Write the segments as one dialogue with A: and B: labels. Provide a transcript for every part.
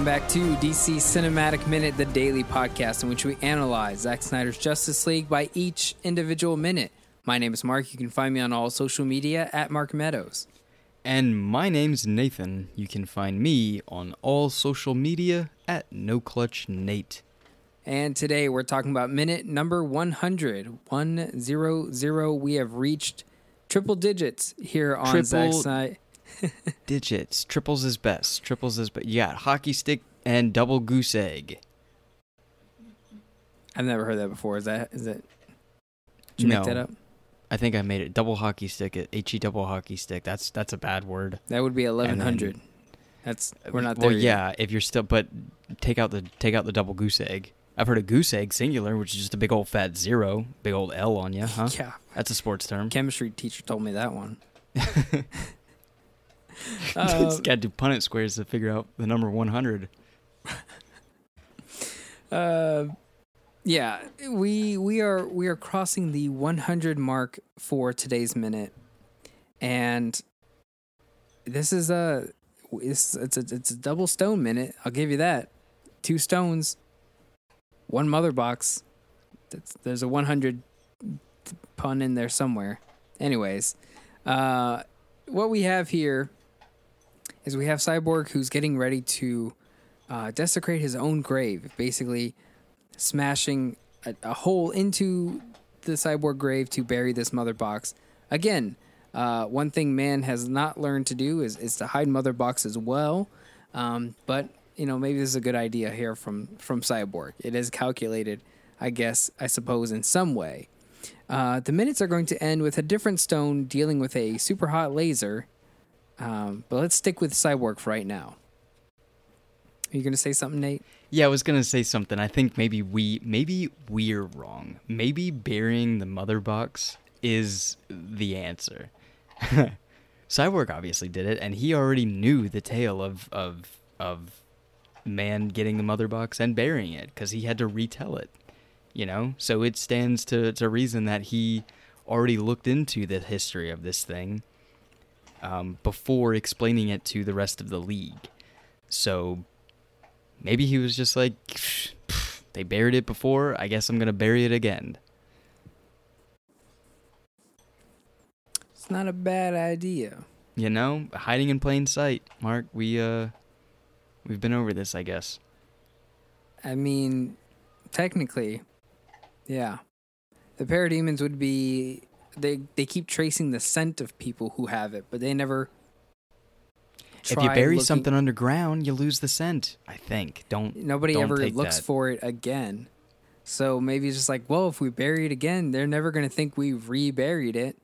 A: Welcome back to DC Cinematic Minute, the daily podcast in which we analyze Zack Snyder's Justice League by each individual minute. My name is Mark. You can find me on all social media at Mark Meadows.
B: And my name's Nathan. You can find me on all social media at No Clutch Nate.
A: And today we're talking about minute number 100. 100. We have reached triple digits here on Zack Snyder.
B: Digits. Triples is best. Triples is best. You got hockey stick and double goose egg.
A: I've never heard that before. Is that is it? Did you
B: no,
A: make that up?
B: I think I made it double hockey stick. Uh, he double hockey stick. That's that's a bad word.
A: That would be 1100. That's we're not there.
B: Well, yeah. If you're still, but take out the take out the double goose egg. I've heard of goose egg singular, which is just a big old fat zero, big old L on you, huh?
A: Yeah.
B: That's a sports term.
A: Chemistry teacher told me that one. Uh,
B: just got to do Punnett squares to figure out the number 100.
A: Uh, yeah, we we are we are crossing the 100 mark for today's minute, and this is a it's it's a, it's a double stone minute. I'll give you that. Two stones, one mother box. That's, there's a 100 pun in there somewhere. Anyways, uh, what we have here is we have Cyborg who's getting ready to uh, desecrate his own grave, basically smashing a, a hole into the cyborg grave to bury this mother box. Again, uh, one thing man has not learned to do is, is to hide mother box as well. Um, but you know, maybe this is a good idea here from from Cyborg. It is calculated, I guess, I suppose, in some way. Uh, the minutes are going to end with a different stone dealing with a super hot laser. Um, but let's stick with Cyborg for right now. Are you to say something, Nate?
B: Yeah, I was gonna say something. I think maybe we maybe we're wrong. Maybe burying the mother box is the answer. Cyborg obviously did it, and he already knew the tale of of of man getting the mother box and burying it because he had to retell it. You know, so it stands to to reason that he already looked into the history of this thing um, before explaining it to the rest of the league. So maybe he was just like, "Pfft, pfft, they buried it before. I guess I'm gonna bury it again.
A: It's not a bad idea.
B: You know, hiding in plain sight. Mark, we uh, we've been over this, I guess.
A: I mean, technically, yeah. The parademons would be they they keep tracing the scent of people who have it, but they never
B: if you bury
A: looking-
B: something underground, you lose the scent. I think. Don't.
A: nobody
B: don't
A: ever looks
B: that.
A: for it again. So maybe it's just like, well, if we bury it again, they're never going to think we reburied it.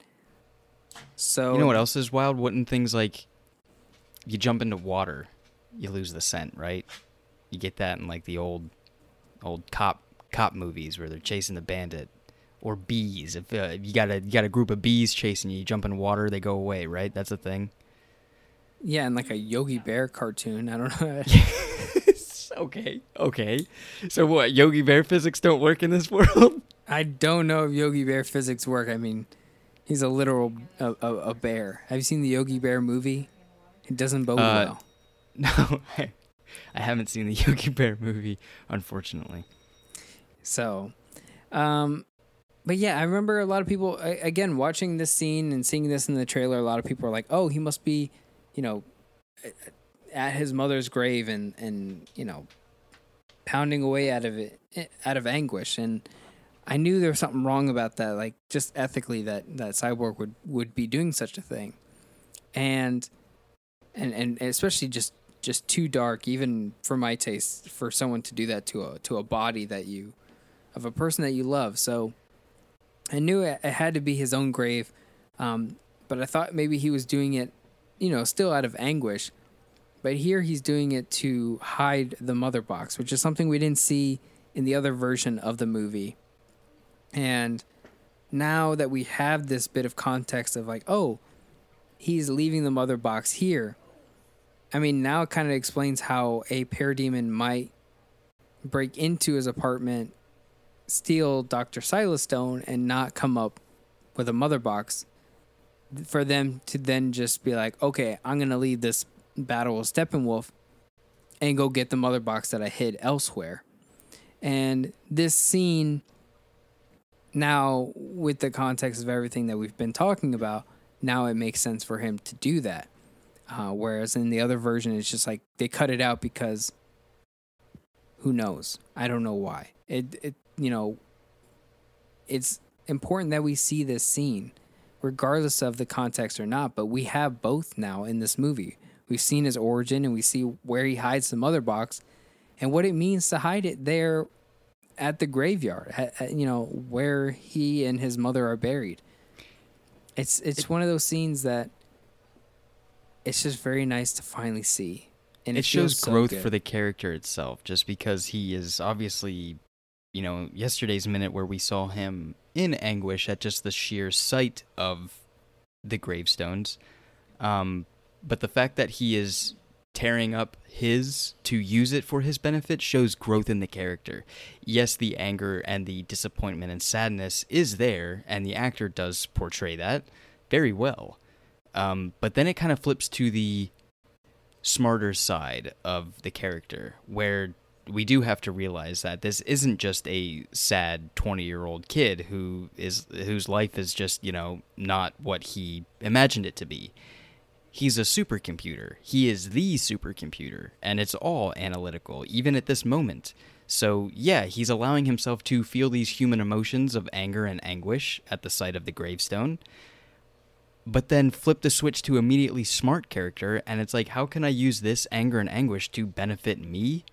A: So
B: You know what else is wild? Wouldn't things like you jump into water, you lose the scent, right? You get that in like the old, old cop cop movies where they're chasing the bandit, or bees. If, uh, if you got a you got a group of bees chasing you, you jump in water, they go away, right? That's a thing.
A: Yeah, and like a Yogi Bear cartoon. I don't know.
B: okay, okay. So what? Yogi Bear physics don't work in this world?
A: I don't know if Yogi Bear physics work. I mean, he's a literal a, a, a bear. Have you seen the Yogi Bear movie? It doesn't bode
B: Uh,
A: well.
B: No, I, I haven't seen the Yogi Bear movie, unfortunately.
A: So, um, but yeah, I remember a lot of people again watching this scene and seeing this in the trailer. A lot of people are like, "Oh, he must be, you know, at his mother's grave and and you know, pounding away out of it eh, out of anguish." And I knew there was something wrong about that, like just ethically that that Cyborg would would be doing such a thing, and and and especially just just too dark, even for my taste, for someone to do that to a to a body that you of a person that you love. So I knew it, had to be his own grave, um, but I thought maybe he was doing it, you know, still out of anguish. But here he's doing it to hide the mother box, which is something we didn't see in the other version of the movie. And now that we have this bit of context of like, oh, he's leaving the mother box here. I mean, now it kind of explains how a parademon might break into his apartment, steal Dr. Silas Stone, and not come up with a mother box for them to then just be like, okay, I'm going to lead this battle with Steppenwolf and go get the mother box that I hid elsewhere. And this scene, now with the context of everything that we've been talking about, now it makes sense for him to do that. Uh, whereas in the other version, it's just like they cut it out because who knows? I don't know why. It, it you know, it's important that we see this scene, regardless of the context or not. But we have both now in this movie. We've seen his origin and we see where he hides the mother box and what it means to hide it there at the graveyard, at, at, you know, where he and his mother are buried. It's it's it, one of those scenes that it's just very nice to finally see.
B: And it, it shows growth so for the character itself just because he is obviously you know, yesterday's minute where we saw him in anguish at just the sheer sight of the gravestones. Um, but the fact that he is tearing up his to use it for his benefit shows growth in the character. Yes, the anger and the disappointment and sadness is there, and the actor does portray that very well. Um, but then it kind of flips to the smarter side of the character, where we do have to realize that this isn't just a sad 20-year-old kid who is whose life is just, you know, not what he imagined it to be. He's a supercomputer. He is the supercomputer, and it's all analytical even at this moment. So, yeah, he's allowing himself to feel these human emotions of anger and anguish at the sight of the gravestone. But then flip the switch to immediately smart character, and it's like, how can I use this anger and anguish to benefit me?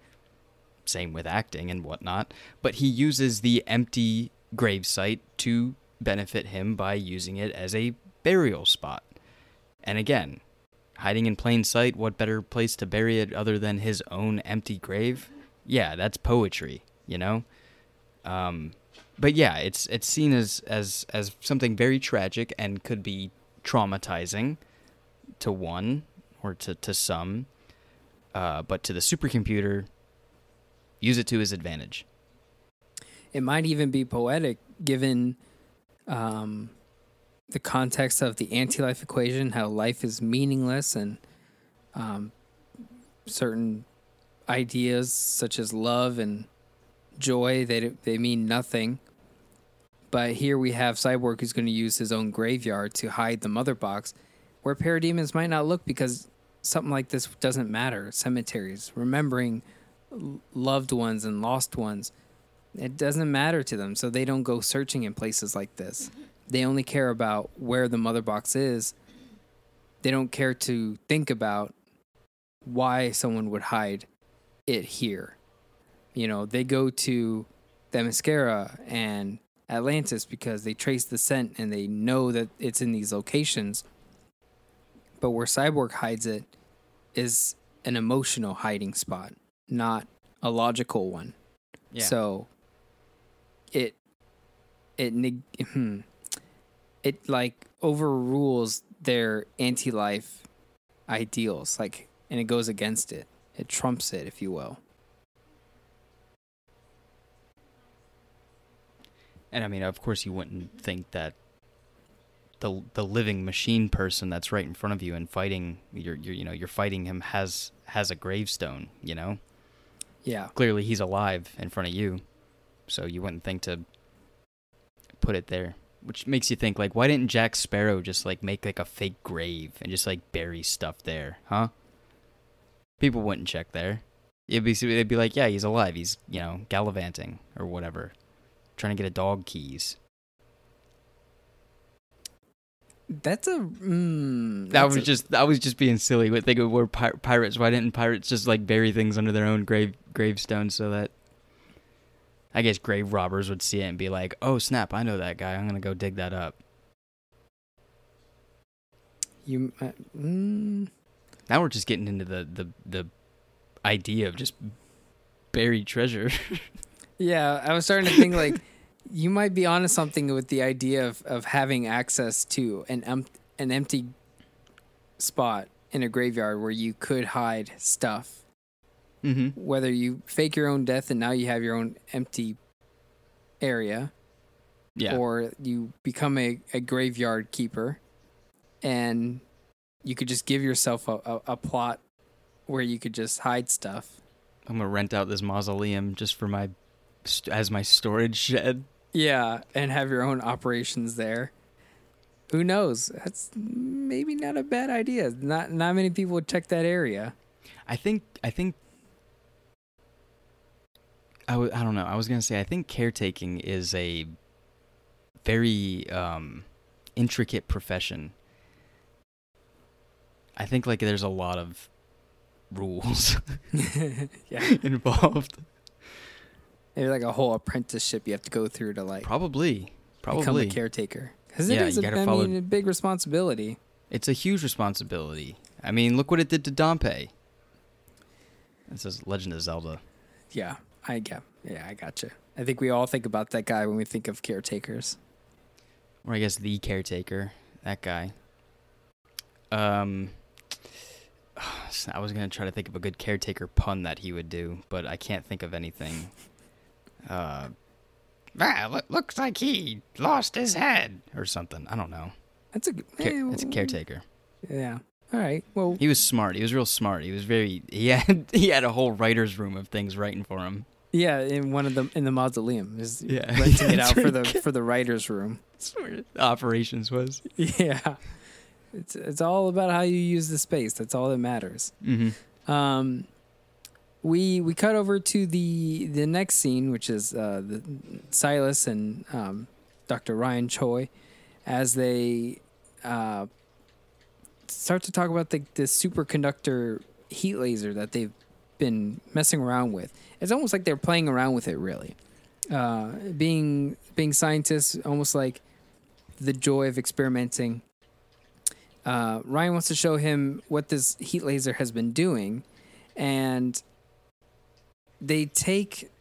B: Same with acting and whatnot, but he uses the empty gravesite to benefit him by using it as a burial spot. And again, hiding in plain sight, what better place to bury it other than his own empty grave? Yeah, that's poetry, you know? Um, but yeah, it's it's seen as, as as something very tragic and could be traumatizing to one or to, to some. Uh, but to the supercomputer, use it to his advantage.
A: It might even be poetic given um, the context of the anti life equation, how life is meaningless and um, certain ideas such as love and joy, they, they mean nothing. But here we have Cyborg who's going to use his own graveyard to hide the mother box, where parademons might not look because something like this doesn't matter. Cemeteries, remembering loved ones and lost ones, it doesn't matter to them. So they don't go searching in places like this. They only care about where the mother box is. They don't care to think about why someone would hide it here. You know, they go to the Themyscira and Atlantis because they trace the scent and they know that it's in these locations. But where Cyborg hides it is an emotional hiding spot not a logical one. Yeah. So it it hmm, it like overrules their anti-life ideals like and it goes against it. It trumps it, if you will.
B: And I mean, of course, you wouldn't think that the the living machine person that's right in front of you and fighting you're, you're you know you're fighting him has has a gravestone. You know,
A: yeah.
B: Clearly he's alive in front of you. So you wouldn't think to put it there. Which makes you think like why didn't Jack Sparrow just like make like a fake grave and just like bury stuff there, huh? People wouldn't check there. It'd be they'd be like, yeah, he's alive. He's you know gallivanting or whatever, trying to get a dog keys.
A: That's a. Mm,
B: that was a, just. I was just being silly. But think of we're pir- pirates. Why didn't pirates just like bury things under their own grave gravestones so that I guess grave robbers would see it and be like, "Oh snap! I know that guy. I'm gonna go dig that up."
A: You. Uh, mm.
B: Now we're just getting into the the the idea of just buried treasure.
A: yeah, I was starting to think like you might be onto something with the idea of, of having access to an um, an empty spot in a graveyard where you could hide stuff.
B: Mm-hmm.
A: Whether you fake your own death and now you have your own empty area,
B: yeah,
A: or you become a, a graveyard keeper, and you could just give yourself a, a, a plot where you could just hide stuff.
B: I'm gonna rent out this mausoleum just for my as my storage shed.
A: Yeah, and have your own operations there. Who knows? That's maybe not a bad idea. Not not many people would check that area.
B: I think I think I w- I don't know. I was gonna say I think caretaking is a very um, intricate profession. I think like there's a lot of rules
A: yeah,
B: involved.
A: Maybe like a whole apprenticeship you have to go through to like
B: Probably, probably
A: become a caretaker. Because it
B: Yeah,
A: is,
B: you
A: a,
B: gotta
A: I
B: follow-
A: mean, a big responsibility.
B: It's a huge responsibility. I mean, look what it did to Dampé. This is Legend of Zelda.
A: Yeah, I get. Yeah, I gotcha. I think we all think about that guy when we think of caretakers.
B: or I guess the caretaker, that guy. Um, I was gonna try to think of a good caretaker pun that he would do, but I can't think of anything. Uh, well, it looks like he lost his head or something. I don't know.
A: That's a.
B: Care-
A: eh,
B: it's a caretaker.
A: Yeah. All right. Well,
B: He was smart. He was real smart. He was very. He had he had a whole writer's room of things writing for him.
A: yeah, in one of the in the mausoleum is
B: Yeah.
A: renting it out for the for the writers' room.
B: That's where operations was.
A: Yeah. It's it's all about how you use the space. That's all that matters.
B: Mm-hmm.
A: Um, we we cut over to the the next scene, which is uh, the Silas and um, Dr. Ryan Choi, as they uh, start to talk about the the superconductor heat laser that they've been messing around with. It's almost like they're playing around with it, really. Uh, being being scientists, almost like the joy of experimenting. Uh, Ryan wants to show him what this heat laser has been doing, and they take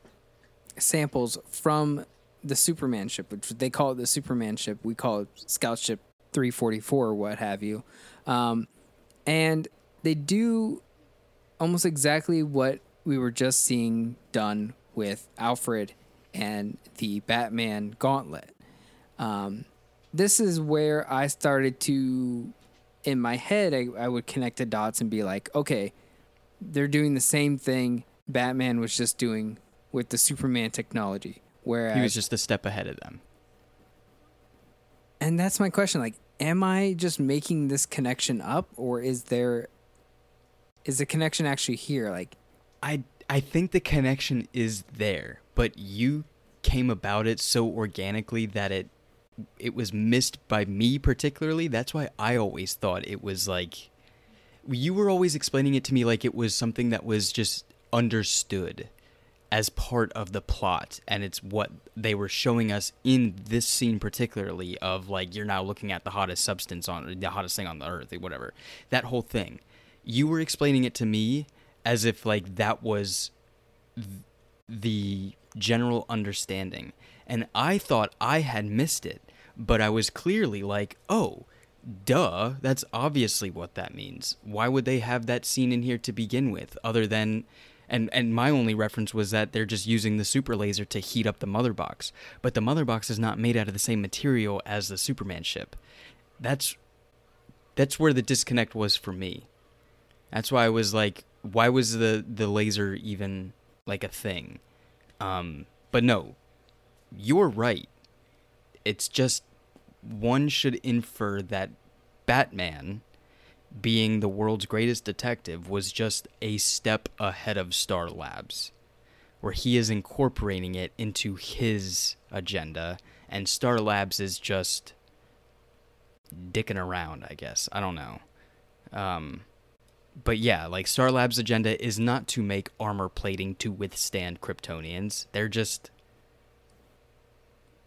A: samples from the Superman ship, which they call it the Superman ship. We call it Scout Ship 344 or what have you. Um, and they do almost exactly what we were just seeing done with Alfred and the Batman gauntlet. Um, this is where I started to, in my head, I, I would connect the dots and be like, okay, they're doing the same thing Batman was just doing with the Superman technology. Whereas,
B: He was just a step ahead of them.
A: and that's my question: like, am I just making this connection up, or is there, is the connection actually here? Like,
B: I I think the connection is there, but you came about it so organically that it it was missed by me particularly. That's why I always thought it was like you were always explaining it to me like it was something that was just understood as part of the plot and it's what they were showing us in this scene particularly of like you're now looking at the hottest substance on the hottest thing on the earth whatever. That whole thing. You were explaining it to me as if like that was th- the general understanding. And i thought i had missed it but i was clearly like oh duh that's obviously what that means. Why would they have that scene in here to begin with other than and and my only reference was that they're just using the super laser to heat up the mother box. But the mother box is not made out of the same material as the superman ship. That's that's where the disconnect was for me. That's why i was like why was the the laser even like a thing? Um but no you're right. It's just one should infer that batman being the world's greatest detective was just a step ahead of Star Labs, where he is incorporating it into his agenda, and Star Labs is just dicking around, I guess. I don't know. Um, but yeah, like Star Labs' agenda is not to make armor plating to withstand Kryptonians. They're just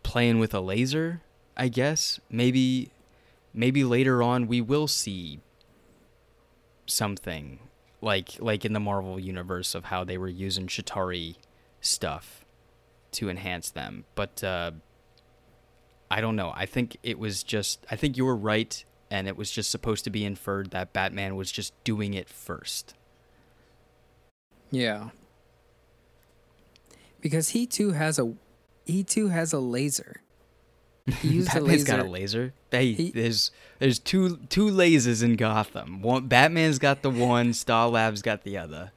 B: playing with a laser, I guess. Maybe maybe later on we will see something like like in the Marvel universe of how they were using Chitauri stuff to enhance them. But uh, I don't know. I think it was just I think you were right and it was just supposed to be inferred that Batman was just doing it first.
A: yeah, because he too has a, he too has a laser. He used
B: Batman's got a laser. Hey,
A: He-
B: there's there's two two lasers in Gotham. One Batman's got the one, Star Labs got the other.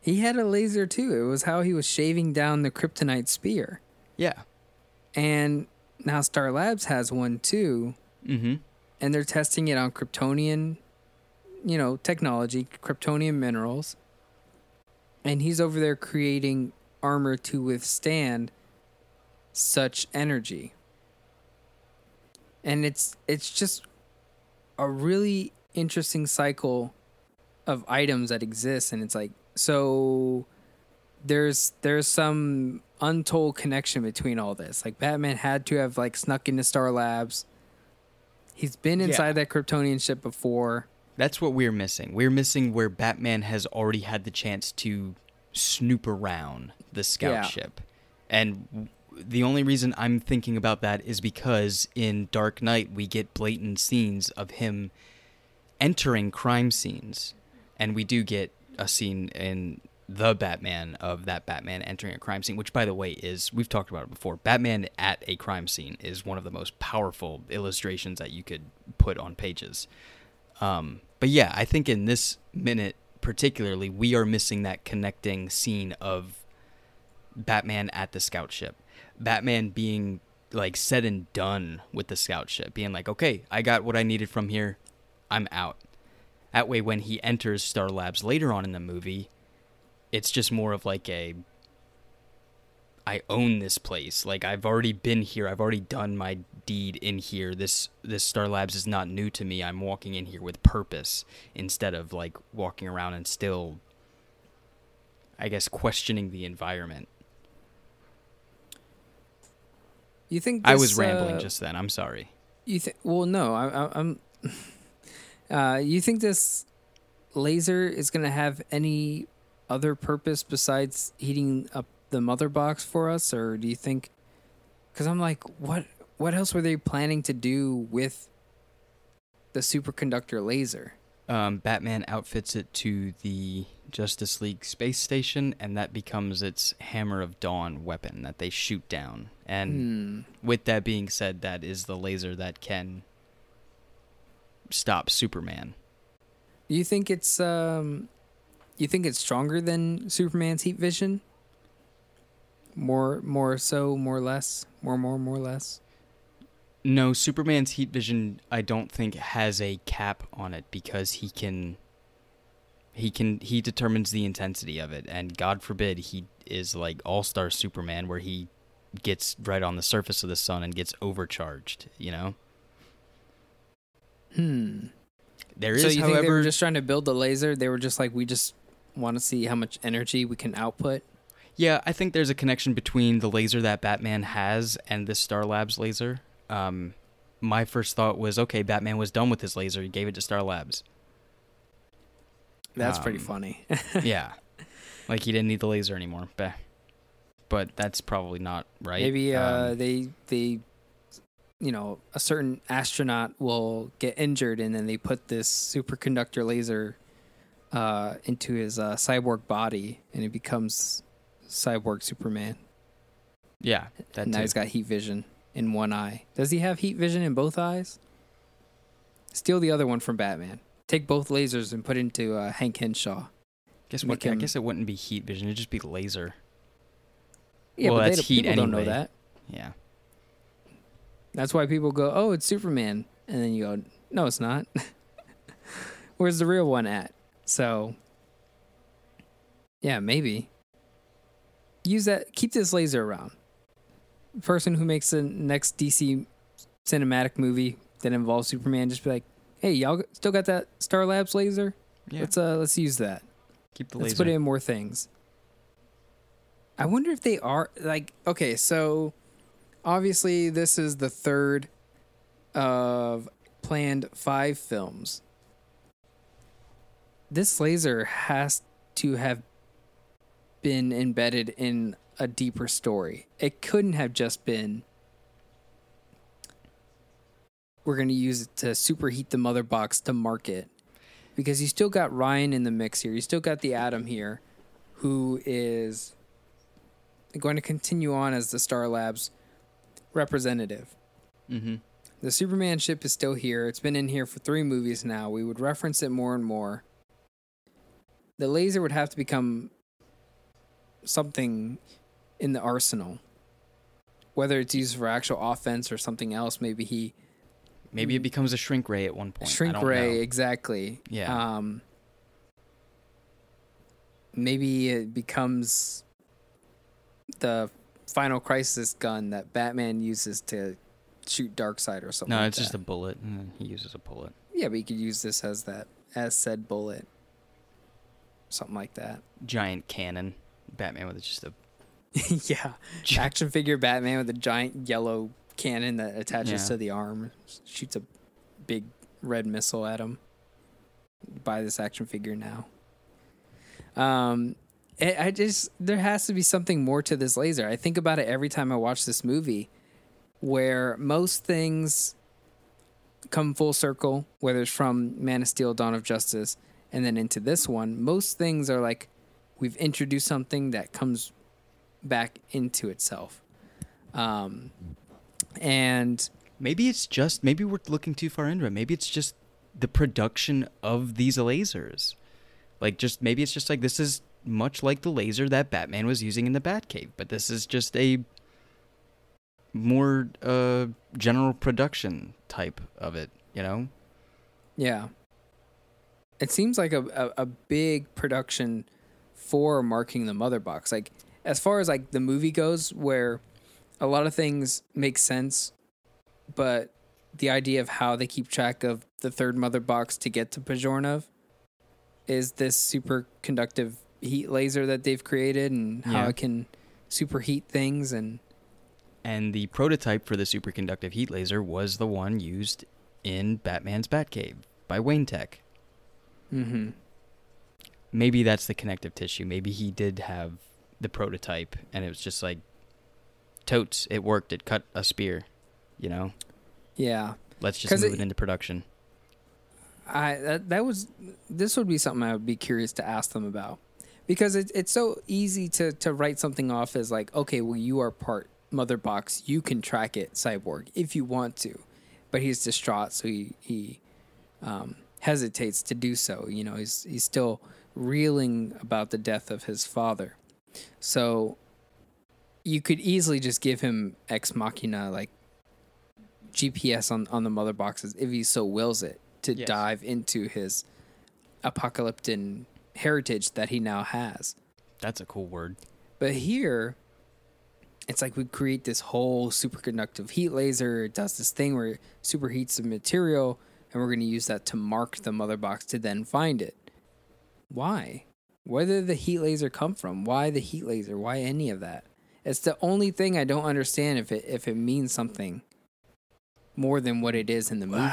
A: He had a laser too. It was how he was shaving down the kryptonite spear.
B: Yeah.
A: And now Star Labs has one too,
B: Mm-hmm.
A: and they're testing it on Kryptonian, you know, technology, Kryptonian minerals. And he's over there creating armor to withstand such energy. And it's it's just a really interesting cycle of items that exist and it's like so there's there's some untold connection between all this. Like Batman had to have like snuck into Star Labs. He's been inside
B: Yeah.
A: that Kryptonian ship before.
B: That's what we're missing. We're missing where Batman has already had the chance to snoop around the scout
A: Yeah.
B: ship. And the only reason I'm thinking about that is because in Dark Knight we get blatant scenes of him entering crime scenes. And we do get a scene in the Batman of that Batman entering a crime scene, which by the way is we've talked about it before. Batman at a crime scene is one of the most powerful illustrations that you could put on pages. Um, but yeah, I think in this minute particularly, we are missing that connecting scene of Batman at the scout ship. Batman being like said and done with the scout ship, being like, okay, I got what I needed from here. I'm out. That way, when he enters Star Labs later on in the movie, it's just more of like a I own this place. Like I've already been here. I've already done my deed in here. This this Star Labs is not new to me. I'm walking in here with purpose instead of like walking around and still I guess questioning the environment.
A: You think
B: I was rambling
A: uh,
B: just then. I'm sorry.
A: You think? Well, no. I, I'm. Uh, you think this laser is going to have any other purpose besides heating up the mother box for us, or do you think? Because I'm like, what? What else were they planning to do with the superconductor laser?
B: Um, Batman outfits it to the Justice League space station, and that becomes its Hammer of Dawn weapon that they shoot down. And
A: Hmm.
B: with that being said, that is the laser that can stop Superman.
A: You think it's um? You think it's stronger than Superman's heat vision? More, more so, more less, more, more, more less.
B: No, Superman's heat vision I don't think has a cap on it because he can he can he determines the intensity of it and god forbid he is like all-star Superman where he gets right on the surface of the sun and gets overcharged, you know?
A: Hmm.
B: There is
A: so you think they
B: however
A: were just trying to build the laser? They were just like, we just want to see how much energy we can output.
B: Yeah, I think there's a connection between the laser that Batman has and this Star Labs laser. Um, my first thought was, okay, Batman was done with his laser. He gave it to Star Labs.
A: That's pretty
B: Um,
A: funny.
B: yeah, like he didn't need the laser anymore. Bah. But that's probably not right.
A: Maybe uh,
B: Um,
A: they they, you know, a certain astronaut will get injured, and then they put this superconductor laser uh, into his uh, cyborg body, and it becomes cyborg Superman.
B: yeah, that
A: And now
B: too.
A: he's got heat vision in one eye. Does he have heat vision in both eyes? Steal the other one from Batman. Take both lasers and put into uh, Hank Henshaw.
B: guess what? I guess it wouldn't be heat vision. It'd just be laser.
A: Yeah,
B: Well,
A: but
B: that's heat
A: people don't know that.
B: Yeah.
A: That's why people go, "Oh, it's Superman," and then you go, "No, it's not." Where's the real one at? So, yeah, maybe use that. Keep this laser around. Person who makes the next DC cinematic movie that involves Superman, just be like, "Hey, y'all still got that Star Labs laser?
B: Yeah.
A: Let's uh, let's use that.
B: Keep the laser.
A: Let's put in more things." I wonder if they are like okay, so obviously this is the third of planned five films. This laser has to have been embedded in a deeper story. It couldn't have just been we're going to use it to superheat the mother box to market because you still got Ryan in the mix here. You still got the Atom here who is going to continue on as the Star Labs representative.
B: Mm-hmm.
A: The Superman ship is still here. It's been in here for three movies now. We would reference it more and more. The laser would have to become something in the arsenal. Whether it's used for actual offense or something else, maybe he
B: Maybe it becomes a shrink ray at one point.
A: Shrink ray
B: know.
A: exactly.
B: Yeah.
A: Um maybe it becomes the final crisis gun that Batman uses to shoot Darkseid or something.
B: No,
A: like
B: it's just
A: that.
B: a bullet. Mm, He uses a bullet.
A: Yeah, but you could use this as that as said bullet. Something like that.
B: Giant cannon. Batman with just a
A: yeah. Action figure Batman with a giant yellow cannon that attaches
B: Yeah.
A: to the arm, shoots a big red missile at him. Buy this action figure now. Um, I I just there has to be something more to this laser. I think about it every time I watch this movie, where most things come full circle, whether it's from Man of Steel, Dawn of Justice, and then into this one. Most things are like we've introduced something that comes back into itself. Um, and
B: Maybe it's just maybe we're looking too far into it. Maybe it's just the production of these lasers. Like just maybe it's just like this is much like the laser that Batman was using in the Batcave, but this is just a more uh general production type of it, you know?
A: yeah, it seems like a, a, a big production for marking the mother box. Like as far as like the movie goes, where a lot of things make sense, but the idea of how they keep track of the third mother box to get to Pozharnov is this superconductive heat laser that they've created and how
B: Yeah.
A: it can superheat things and
B: And the prototype for the superconductive heat laser was the one used in Batman's Batcave by Wayne Tech.
A: mm-hmm.
B: maybe that's the connective tissue. Maybe he did have the prototype and it was just like totes, it worked, it cut a spear, you know?
A: yeah.
B: Let's just move
A: it-
B: it, into production.
A: I that, that was this would be something I would be curious to ask them about because it, it's so easy to to write something off as like okay well you are part mother box you can track it cyborg if you want to but he's distraught so he he um, hesitates to do so you know he's he's still reeling about the death of his father so you could easily just give him ex machina like GPS on, on the mother boxes if he so wills it to
B: Yes.
A: dive into his apocalyptic heritage that he now has.
B: That's a cool word.
A: But here, it's like we create this whole superconductive heat laser. It does this thing where it superheats the material, and we're going to use that to mark the mother box to then find it. Why? Where did the heat laser come from? Why the heat laser? Why any of that? It's the only thing I don't understand if it if it means something more than what it is in the movie.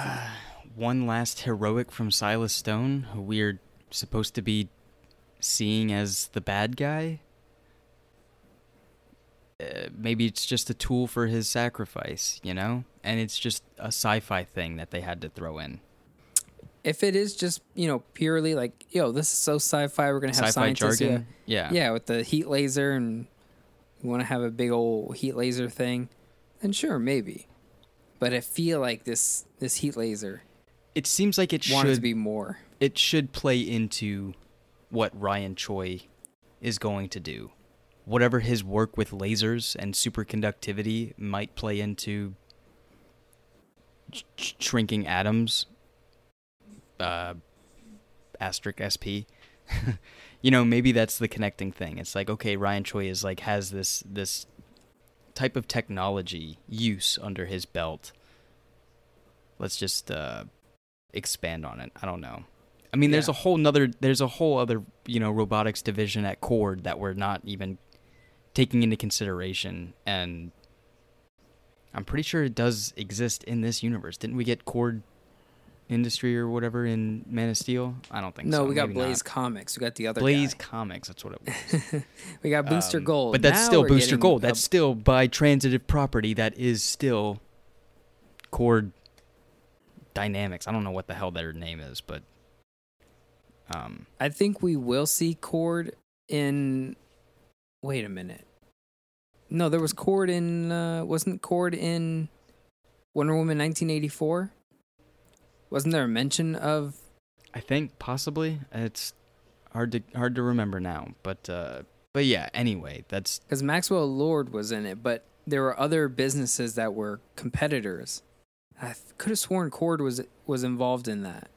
B: One last heroic from Silas Stone, who we're supposed to be seeing as the bad guy. Uh, maybe it's just a tool for his sacrifice, you know? And it's just a sci fi thing that they had to throw in.
A: If it is just you know purely like yo this is so sci-fi we're gonna have
B: Sci fi
A: scientists
B: jargon.
A: yeah,
B: Yeah.
A: yeah with the heat laser and we want to have a big old heat laser thing then sure maybe but i feel like this this heat laser
B: It seems like it should
A: to be more
B: it should play into what Ryan Choi is going to do. Whatever his work with lasers and superconductivity might play into sh- shrinking atoms, uh, asterisk SP. you know, maybe that's the connecting thing. It's like, okay, Ryan Choi is like has this this type of technology use under his belt. Let's just uh, expand on it. I don't know. I mean, there's
A: Yeah.
B: a whole nother, there's a whole other, you know, robotics division at Kord that we're not even taking into consideration, and I'm pretty sure it does exist in this universe. Didn't we get Kord Industry or whatever in Man of Steel? I don't think
A: no
B: so.
A: No, we got blaze
B: not.
A: comics we got the other
B: Blaze
A: guy.
B: Comics. That's what it was.
A: we got booster
B: Um,
A: gold
B: But that's
A: Now
B: still Booster Gold. That's still by transitive property. That is still Kord Dynamics. I don't know what the hell their name is, but um,
A: i think we will see Kord in wait a minute No, there was Kord in. Uh, wasn't Kord in Wonder Woman 1984? Wasn't there a mention of?
B: I think possibly it's hard to hard to remember now, but uh, but yeah. Anyway, that's
A: Because Maxwell Lord was in it, but there were other businesses that were competitors. I could have sworn Kord was was involved in that.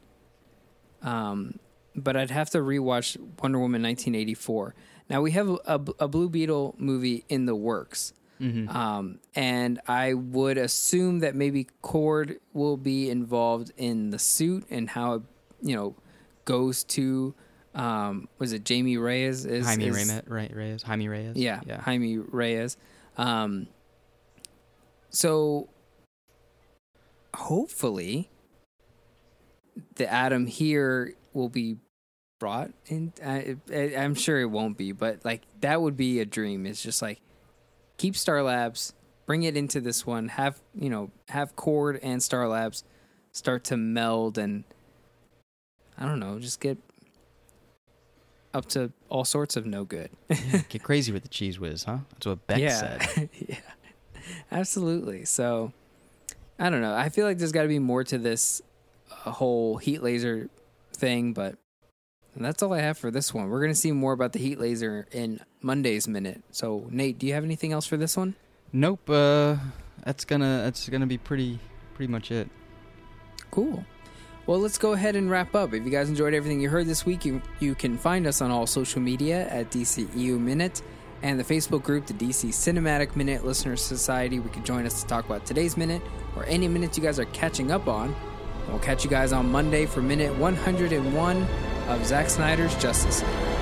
A: Um, but I'd have to rewatch Wonder Woman 1984. Now we have a, a Blue Beetle movie in the works.
B: Mhm.
A: Um, and I would assume that maybe Kord will be involved in the suit and how it, you know, goes to, um, was it Jamie Reyes? Is,
B: Jaime
A: is-
B: Reyes, right? Reyes, Jaime Reyes.
A: Yeah,
B: yeah.
A: Jaime Reyes. Um, so hopefully the Atom here will be brought in. I, I'm sure it won't be, but like that would be a dream. It's just like keep Star Labs, bring it into this one. Have you know have Kord and Star Labs start to meld and I don't know, just get up to all sorts of no good.
B: Get crazy with the cheese whiz, huh? That's what Beck said.
A: yeah, absolutely. So, I don't know. I feel like there's got to be more to this uh, whole heat laser thing, but that's all I have for this one. We're gonna see more about the heat laser in Monday's minute. So, Nate, do you have anything else for this one?
B: Nope. Uh, that's gonna that's gonna be pretty pretty much it.
A: Cool. Well, let's go ahead and wrap up. If you guys enjoyed everything you heard this week, you, you can find us on all social media at DCEU Minute and the Facebook group, the DC Cinematic Minute Listeners Society. We can join us to talk about today's minute or any minutes you guys are catching up on. And we'll catch you guys on Monday for minute 101 of Zack Snyder's Justice League.